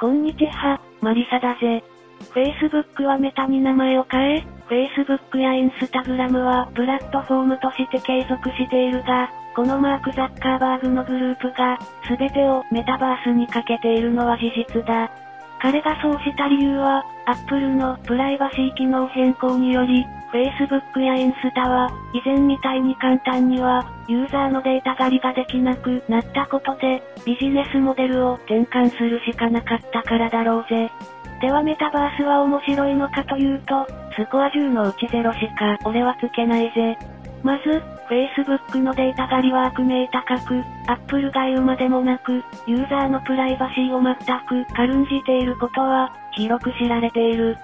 こんにちは、マリサだぜ。Facebook はメタに名前を変え、Facebook や Instagram はプラットフォームとして継続しているが、このマーク・ザッカーバーグのグループが、すべてをメタバースにかけているのは事実だ。彼がそうした理由は、Apple のプライバシー機能変更により、Facebook やインスタは、以前みたいに簡単には、ユーザーのデータ狩りができなくなったことで、ビジネスモデルを転換するしかなかったからだろうぜ。ではメタバースは面白いのかというと、スコア10のうち0しか俺はつけないぜ。まず、Facebook のデータ狩りは悪名高く、Apple が言うまでもなく、ユーザーのプライバシーを全く軽んじていることは、広く知られている。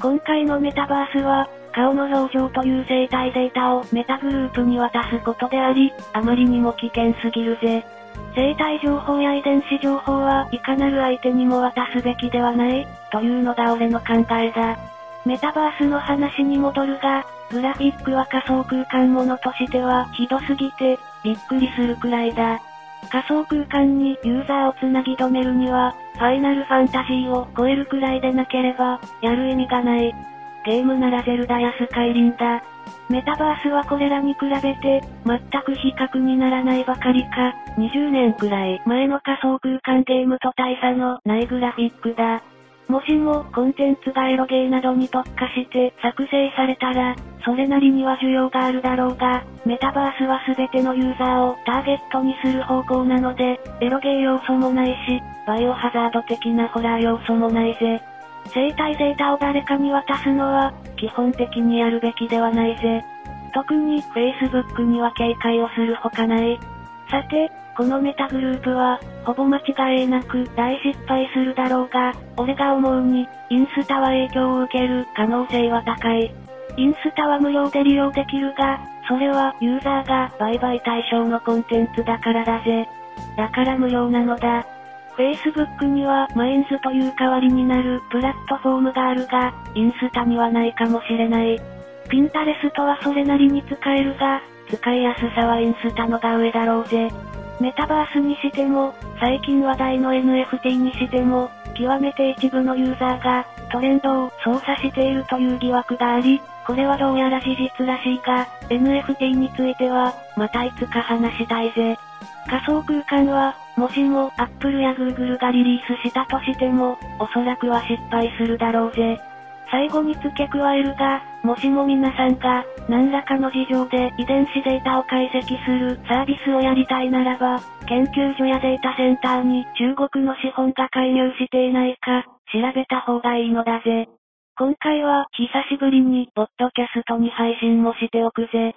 今回のメタバースは、顔の表情という生体データをメタグループに渡すことであり、あまりにも危険すぎるぜ。生体情報や遺伝子情報はいかなる相手にも渡すべきではない、というのが俺の考えだ。メタバースの話に戻るが、グラフィックは仮想空間ものとしてはひどすぎて、びっくりするくらいだ。仮想空間にユーザーをつなぎ止めるには、ファイナルファンタジーを超えるくらいでなければ、やる意味がない。ゲームならゼルダやスカイリンだ。メタバースはこれらに比べて、全く比較にならないばかりか、20年くらい前の仮想空間ゲームと大差のないグラフィックだ。もしもコンテンツがエロゲーなどに特化して作成されたら、それなりには需要があるだろうが、メタバースは全てのユーザーをターゲットにする方向なので、エロゲー要素もないし、バイオハザード的なホラー要素もないぜ。生体データを誰かに渡すのは、基本的にやるべきではないぜ。特に Facebook には警戒をするほかない。さて、このメタグループは、ほぼ間違いなく大失敗するだろうが、俺が思うに、インスタは影響を受ける可能性は高い。インスタは無料で利用できるが、それはユーザーが売買対象のコンテンツだからだぜ。だから無料なのだ。Facebook にはマインズという代わりになるプラットフォームがあるが、インスタにはないかもしれない。ピンタレストはそれなりに使えるが、使いやすさはインスタのが上だろうぜ。メタバースにしても、最近話題の NFT にしても、極めて一部のユーザーが、トレンドを操作しているという疑惑があり、これはどうやら事実らしいが、NFT については、またいつか話したいぜ。仮想空間は、もしも Apple や Google がリリースしたとしても、おそらくは失敗するだろうぜ。最後に付け加えるが、もしも皆さんが、何らかの事情で遺伝子データを解析するサービスをやりたいならば、研究所やデータセンターに中国の資本が介入していないか、調べた方がいいのだぜ。今回は久しぶりにポッドキャストに配信もしておくぜ。